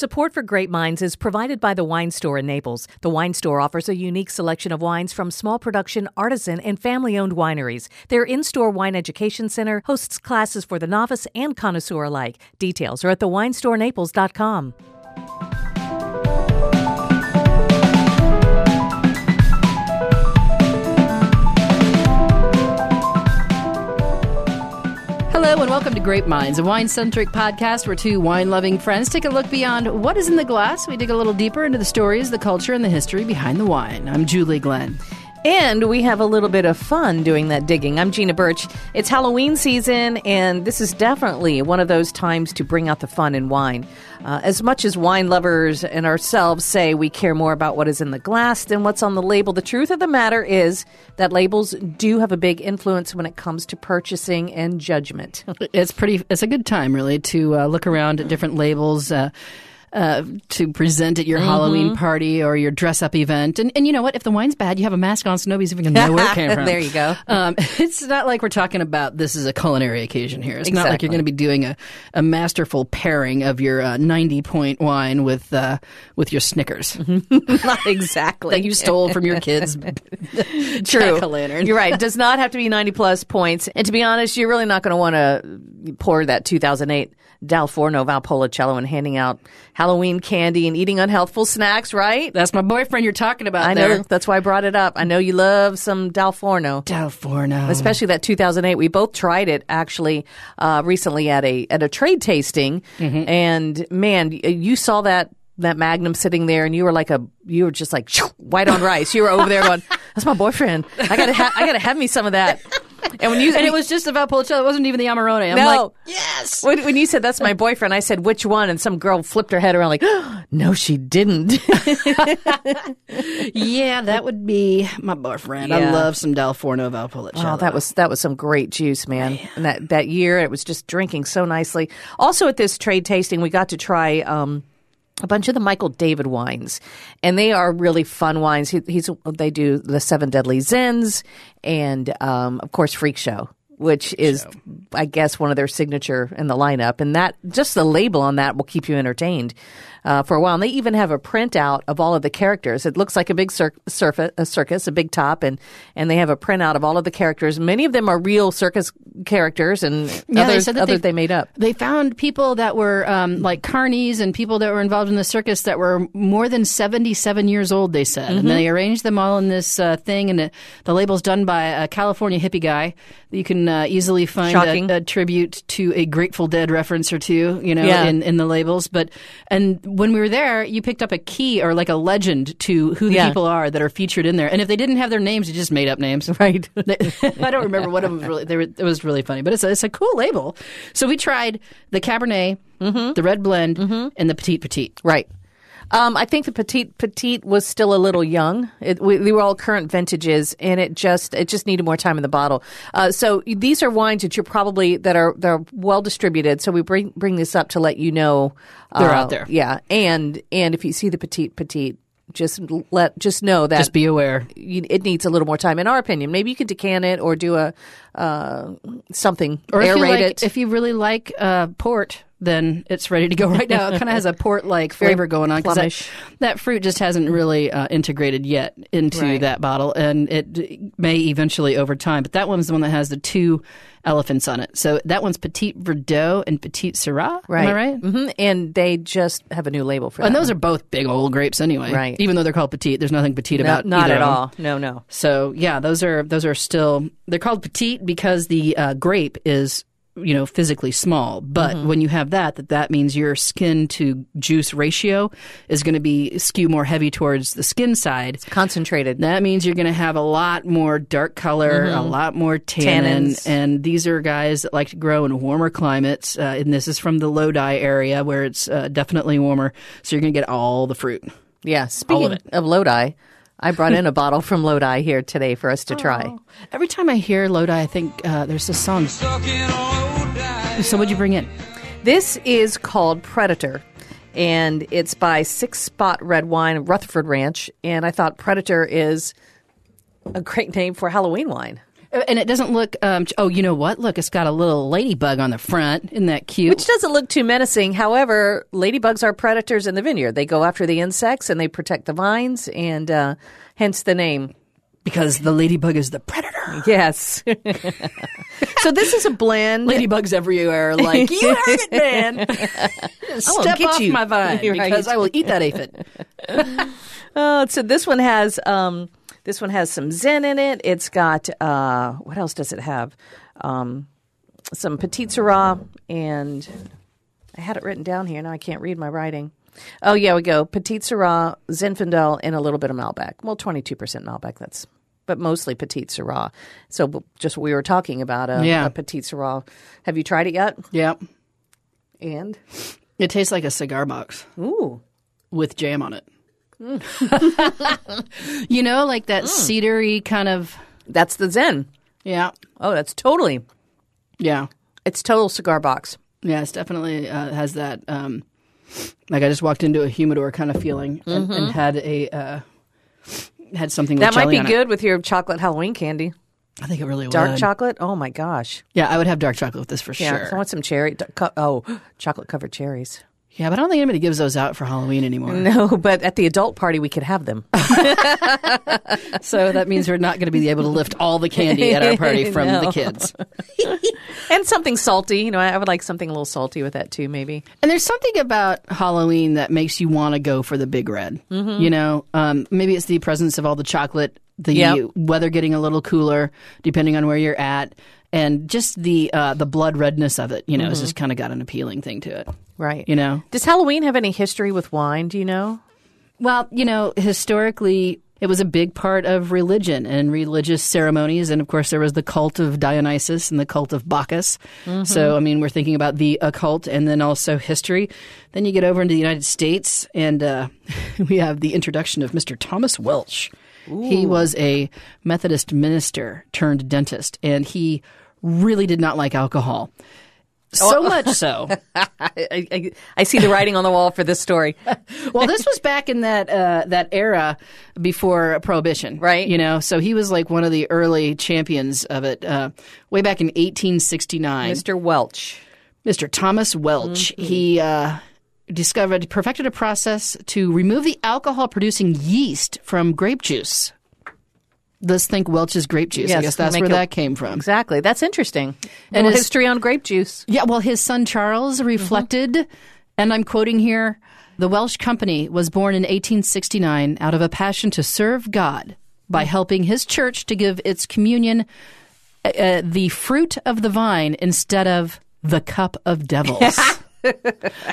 Support for Grape Minds is provided by the Wine Store in Naples. The Wine Store offers a unique selection of wines from small production, artisan, and family owned wineries. Their in store wine education center hosts classes for the novice and connoisseur alike. Details are at thewinestorenaples.com. welcome to Grape Minds, a wine centric podcast where two wine loving friends take a look beyond what is in the glass. We dig a little deeper into the stories, the culture, and the history behind the wine. I'm Julie Glenn. And we have a little bit of fun doing that digging. I'm Gina Birch. It's Halloween season, and this is definitely one of those times to bring out the fun in wine. Uh, as much as wine lovers and ourselves say we care more about what is in the glass than what's on the label, the truth of the matter is that labels do have a big influence when it comes to purchasing and judgment. it's pretty. It's a good time, really, to uh, look around at different labels. Uh, uh, to present at your mm-hmm. Halloween party or your dress up event. And, and you know what? If the wine's bad, you have a mask on so nobody's even going to know where it came from. there you go. Um, it's not like we're talking about this is a culinary occasion here. It's exactly. not like you're going to be doing a, a masterful pairing of your uh, 90 point wine with uh, with your Snickers. not exactly. that you stole from your kids. True. lantern. You're right. It does not have to be 90 plus points. And to be honest, you're really not going to want to pour that 2008 Dal Forno Valpolicella and handing out Halloween candy and eating unhealthful snacks, right? That's my boyfriend you're talking about. I there. know. That's why I brought it up. I know you love some Dal Forno. Dal Forno, especially that 2008. We both tried it actually uh, recently at a at a trade tasting, mm-hmm. and man, you saw that that Magnum sitting there, and you were like a, you were just like white on rice. You were over there going, "That's my boyfriend. I gotta, ha- I gotta have me some of that." And when you and it was just about Valpolicella, it wasn't even the Amarone. I'm no. like, yes. When, when, you said that's my boyfriend, I said which one, and some girl flipped her head around like, oh, no, she didn't. yeah, that would be my boyfriend. Yeah. I love some Dal Forno Valpolicella. Oh, that was that was some great juice, man. man. And that that year, it was just drinking so nicely. Also, at this trade tasting, we got to try. Um, a bunch of the Michael David wines, and they are really fun wines. He, he's they do the Seven Deadly Zins, and um, of course Freak Show, which is Show. I guess one of their signature in the lineup, and that just the label on that will keep you entertained uh, for a while. And they even have a printout of all of the characters. It looks like a big cir- surf- a circus, a big top, and and they have a printout of all of the characters. Many of them are real circus characters, and yeah, others, they, others they, made up. They found people that were um, like carnies and people that were involved in the circus that were more than seventy seven years old. They said, mm-hmm. and they arranged them all in this uh, thing, and it, the label's done by a California hippie guy. That you can uh, easily find a, a, tribute to a Grateful Dead reference or two, you know, yeah. in, in the labels. But and when we were there, you picked up a key or like a legend to who the yeah. people are that are featured in there. And if they didn't have their names, you just made up names. Right. I don't remember what of them really. Were, it was really funny, but it's a, it's a cool label. So we tried the Cabernet, mm-hmm. the Red Blend, mm-hmm. and the Petite Petite. Right. Um, I think the petite petite was still a little young. It, we, they were all current vintages, and it just it just needed more time in the bottle. Uh, so these are wines that you're probably that are they're well distributed. So we bring bring this up to let you know uh, they're out there. Yeah, and and if you see the petite petite, just let just know that just be aware you, it needs a little more time in our opinion maybe you could decant it or do a uh, something or aerate if you, like, it if you really like uh, port then it's ready to go right now. It kind of has a port like flavor going on because that, that, fruit just hasn't really uh, integrated yet into right. that bottle, and it may eventually over time. But that one's the one that has the two elephants on it. So that one's Petit Verdot and Petite Sirah. Right. Am I right? Mm-hmm. And they just have a new label for that. And those one. are both big old grapes anyway. Right. Even though they're called Petit, there's nothing petite no, about not at all. No, no. So yeah, those are those are still they're called Petite because the uh, grape is you know physically small. But mm-hmm. when you have that that that means your skin to juice ratio is going to be skew more heavy towards the skin side. It's concentrated. That means you're going to have a lot more dark color mm-hmm. a lot more tannin. Tannins. and these are guys that like to grow in warmer climates uh, and this is from the lodi area where it's uh, definitely warmer. So you're going to get all the fruit. Yeah speaking of, of lodi I brought in a bottle from Lodi here today for us to try. Oh. Every time I hear Lodi, I think uh, there's this song. So, what'd you bring in? This is called Predator, and it's by Six Spot Red Wine, Rutherford Ranch. And I thought Predator is a great name for Halloween wine. And it doesn't look. Um, oh, you know what? Look, it's got a little ladybug on the front. Isn't that cute? Which doesn't look too menacing. However, ladybugs are predators in the vineyard. They go after the insects and they protect the vines, and uh, hence the name. because the ladybug is the predator. Yes. so this is a blend. Ladybugs everywhere, like you heard it, man. Step get off you. my vine Right. because I will eat that aphid. Oh, so this one has um, this one has some Zin in it. It's got uh, what else does it have? Um, some petite sirah and I had it written down here. Now I can't read my writing. Oh yeah, we go petite sirah, Zinfandel, and a little bit of Malbec. Well, twenty two percent Malbec. That's but mostly petite sirah. So just what we were talking about a, Yeah. a petite sirah. Have you tried it yet? Yep. And It tastes like a cigar box ooh, with jam on it. you know, like that cedary kind of. that's the Zin. Yeah. Oh, that's totally. Yeah. It's total cigar box. Yeah, it's definitely uh, has that. Um, like I just walked into a humidor kind of feeling and, and had a uh, had something with That might be on it. good with your chocolate Halloween candy. I think it really Dark would. chocolate? Oh my gosh. Yeah, I would have dark chocolate with this for Yeah. sure. I want some cherry. Oh, chocolate covered cherries. Yeah, but I don't think anybody gives those out for Halloween anymore. No, but at the adult party, we could have them. So that means we're not going to be able to lift all the candy at our party from No. the kids. and something salty. You know, I would like something a little salty with that too, maybe. And there's something about Halloween that makes you want to go for the big red. You know, um, maybe it's the presence of all the chocolate, the Yep. weather getting a little cooler, depending on where you're at, and just the uh, the blood redness of it. You know, has just kind of got an appealing thing to it. Right. You know, Does Halloween have any history with wine? Do you know? Well, you know, historically, it was a big part of religion and religious ceremonies. And of course, there was the cult of Dionysus and the cult of Bacchus. So, I mean, we're thinking about the occult and then also history. Then you get over into the United States, and uh, we have the introduction of Mr. Thomas Welch. He was a Methodist minister turned dentist, and he really did not like alcohol. So much so. I, I, I see the writing on the wall for this story. well, this was back in that uh, that era before Prohibition, Right. You know, so he was like one of the early champions of it, uh, way back in 1869. Mr. Welch. Mr. Thomas Welch, Mm-hmm. he uh, discovered, perfected a process to remove the alcohol-producing yeast from grape juice. Let's think Welch's grape juice. I Yes, guess that's where it- that came from. Exactly. That's interesting. And And his- history on grape juice. Yeah, well, his son Charles reflected, and I'm quoting here the Welch Company was born in 1869 out of a passion to serve God by helping his church to give its communion uh, uh, the fruit of the vine instead of the cup of devils.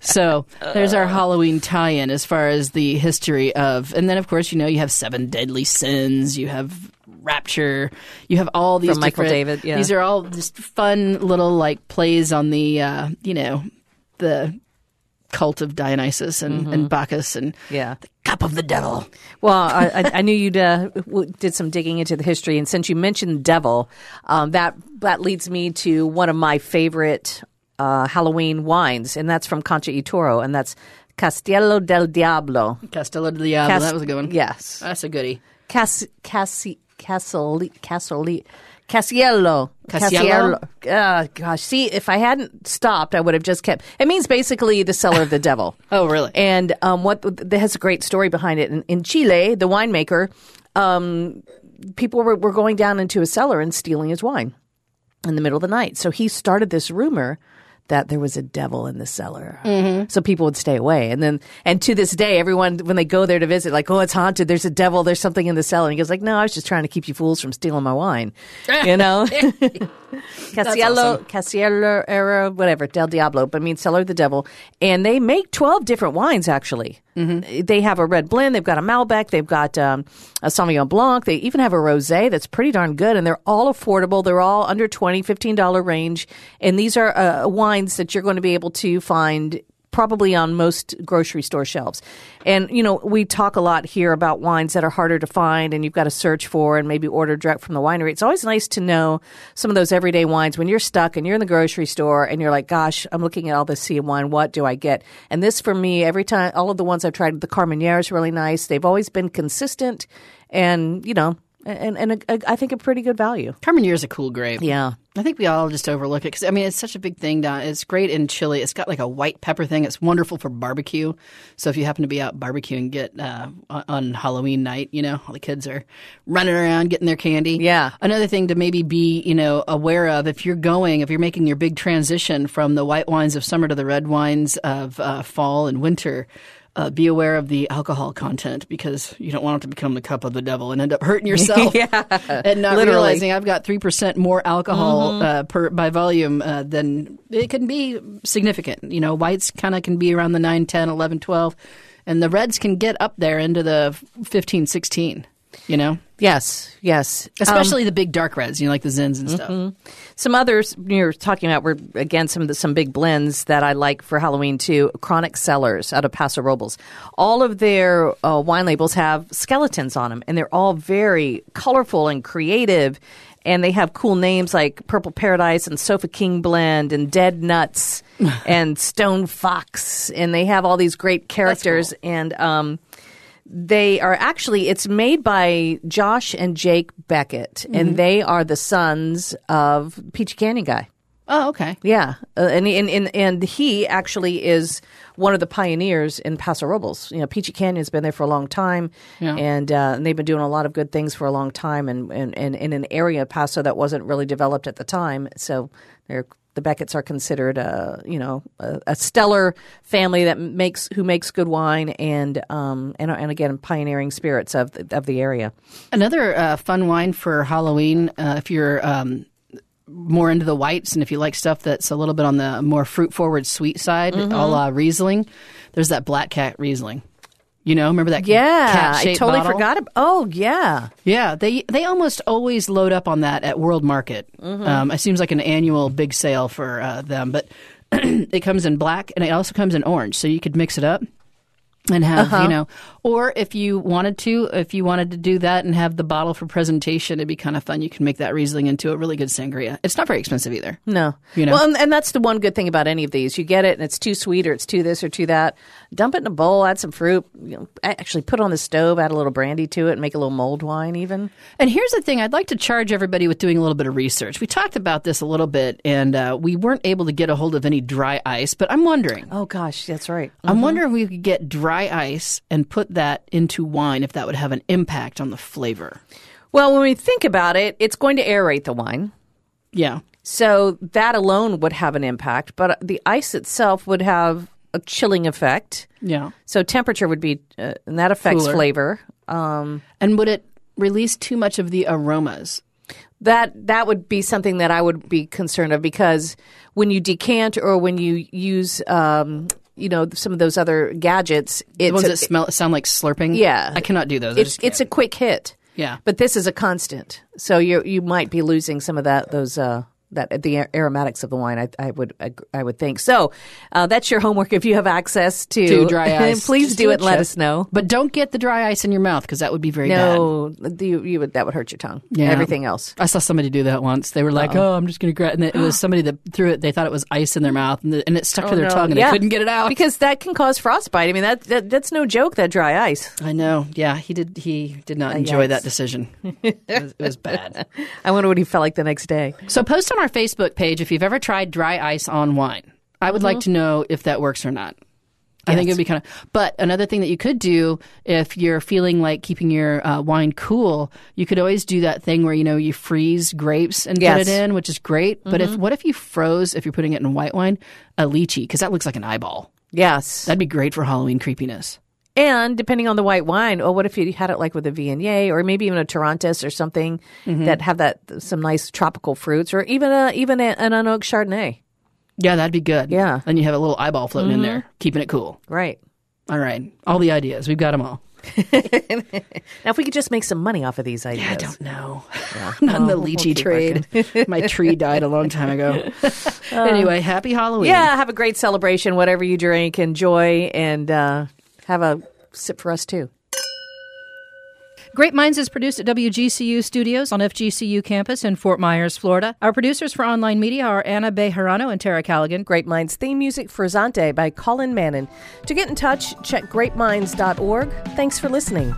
so there's our Halloween tie-in as far as the history of, and then of course you know you have seven deadly sins, you have rapture, you have all these From Michael David, yeah. These are all just fun little like plays on the uh, you know the cult of Dionysus and, and Bacchus and Yeah. the cup of the devil. Well, I, I, knew you'd uh, w- did some digging into the history, and since you mentioned devil, um, that that leads me to one of my favorite uh, Halloween wines, and that's from Concha y Toro, and that's Castello del Diablo. Castello del Diablo. Cas- that was a good one. Yes, That's a goodie. Cas Casi Casoli Casoli Casiello. Casiello? Uh, gosh, see, if I hadn't stopped, I would have just kept. It means basically the cellar of the devil. Oh, really? And um, what that has a great story behind it. In, in Chile, the winemaker, um, people were, were going down into a cellar and stealing his wine in the middle of the night. So he started this rumor that there was a devil in the cellar, Mm-hmm. so people would stay away. And then, and to this day, everyone when they go there to visit, like, oh, it's haunted. There's a devil. There's something in the cellar. And he goes like, no, I was just trying to keep you fools from stealing my wine. You know, Casiello, Casiello era, whatever, Del Diablo, but I mean, cellar of the devil. And they make 12 different wines, actually. They have a red blend, they've got a Malbec, they've got um, a Sauvignon Blanc, they even have a rosé that's pretty darn good, and they're all affordable. They're all under $20, $15 range. And these are uh, wines that you're going to be able to find probably on most grocery store shelves. And, you know, we talk a lot here about wines that are harder to find and you've got to search for and maybe order direct from the winery. It's always nice to know some of those everyday wines when you're stuck and you're in the grocery store and you're like, gosh, I'm looking at all this sea of wine. What do I get? And this for me, every time, all of the ones I've tried, the Carmenere is really nice. They've always been consistent and, you know, and and a, a, I think a pretty good value. Carmenere is a cool grape. Yeah. I think we all just overlook it because I mean it's such a big thing down. It's great in chili. It's got like a white pepper thing. It's wonderful for barbecue. So if you happen to be out barbecuing, get uh, on- on Halloween night, you know all the kids are running around getting their candy. Yeah. Another thing to maybe be you know aware of if you're going if you're making your big transition from the white wines of summer to the red wines of uh, fall and winter. Uh, be aware of the alcohol content because you don't want it to become the cup of the devil and end up hurting yourself yeah, and not Literally. realizing I've got three percent more alcohol uh, per by volume uh, than it can be significant. You know, whites kind of can be around the 9, 10, 11, 12, and the reds can get up there into the 15, 16, You know, Yes, yes. especially the big dark reds. You know, like the Zins and stuff. Some others you're talking about were again some of the some big blends that I like for Halloween too. Chronic Cellars out of Paso Robles. All of their uh, wine labels have skeletons on them, and they're all very colorful and creative. And they have cool names like Purple Paradise and Sofa King Blend and Dead Nuts and Stone Fox, and they have all these great characters. And um, they are actually it's made by Josh and Jake Beckett, and they are the sons of Peachy Canyon guy. Oh, okay. Yeah, uh, and, and and and he actually is one of the pioneers in Paso Robles. You know, Peachy Canyon's been there for a long time, Yeah. and, uh, and they've been doing a lot of good things for a long time, and and, and in an area of Paso that wasn't really developed at the time. So they're the Beckett's are considered a you know a, a stellar family that makes who makes good wine and um and and again pioneering spirits of the, of the area. Another uh, fun wine for Halloween, uh, if you're um, more into the whites and if you like stuff that's a little bit on the more fruit forward sweet side, a la Riesling, there's that Black Cat Riesling. You know, remember that Yeah, I totally bottle? forgot. Ab- oh yeah, Yeah, they they almost always load up on that at World Market. Um, it seems like an annual big sale for uh, them, but it comes in black and it also comes in orange, so you could mix it up and have you know, or if you wanted to, if you wanted to do that and have the bottle for presentation, it'd be kind of fun. You can make that Riesling into a really good sangria. It's not very expensive either. No. You know? Well, and, and that's the one good thing about any of these. You get it, and it's too sweet, or it's too this or too that. Dump it in a bowl, add some fruit. You know, actually, put it on the stove, add a little brandy to it, and make a little mulled wine. Even And here's the thing I'd like to charge everybody with doing a little bit of research. We talked about this a little bit, and uh, we weren't able to get a hold of any dry ice, but I'm wondering. oh gosh, that's right. I'm wondering if we could get dry ice and put that into wine, if that would have an impact on the flavor. Well, when we think about it, it's going to aerate the wine, Yeah. so that alone would have an impact. But the ice itself would have a chilling effect. Yeah. So temperature would be, uh, and that affects Cooler. flavor. Um, And would it release too much of the aromas? that that would be something that I would be concerned of because when you decant or when you use um, you know some of those other gadgets, The it's ones a, that smell sound like slurping? Yeah. I cannot do those. It's it's a quick hit. Yeah. But this is a constant, so you you might be losing some of that those uh, that the aromatics of the wine. I, I would I would think so. Uh, that's your homework if you have access to, To dry ice. please do do it. and let us know. But don't get the dry ice in your mouth because that would be very bad. No, you, you would that would hurt your tongue. Yeah. Everything else. I saw somebody do that once. They were like, "Oh, I'm just going to grab," and it was somebody that threw it. They thought it was ice in their mouth, and, the, and it stuck to their Oh, no. tongue, and Yeah. they couldn't get it out. because that can cause frostbite. I mean that, that that's no joke. That dry ice. I know. Yeah, he did. He did not enjoy yikes. that decision. It was, it was bad. I wonder what he felt like the next day. So post on our Facebook page if you've ever tried dry ice on wine. I would like to know if that works or not. I think it'd be kind of. But another thing that you could do if you're feeling like keeping your uh, wine cool, you could always do that thing where you know you freeze grapes and Yes. put it in, which is great. But if what if you froze if you're putting it in white wine a lychee because that looks like an eyeball. Yes. That'd be great for Halloween creepiness. And depending on the white wine, oh, what if you had it like with a Viognier or maybe even a Torrontés or something that have that some nice tropical fruits or even a even a, an unoaked Chardonnay. Yeah, that'd be good. Yeah. Then you have a little eyeball floating in there, keeping it cool. Right. All right. All the ideas. We've got them all. Now, if we could just make some money off of these ideas. I don't know. I'm not in the lychee trade. My tree died a long time ago. anyway, happy Halloween. Yeah, have a great celebration, whatever you drink, enjoy, and uh, have a sip for us too. Grape Minds is produced at WGCU Studios on FGCU campus in Fort Myers, Florida. Our producers for online media are Anna Bejarano and Tara Callaghan. Grape Minds theme music for Zante by Colin Mannon. To get in touch, check grapeminds.org. Thanks for listening.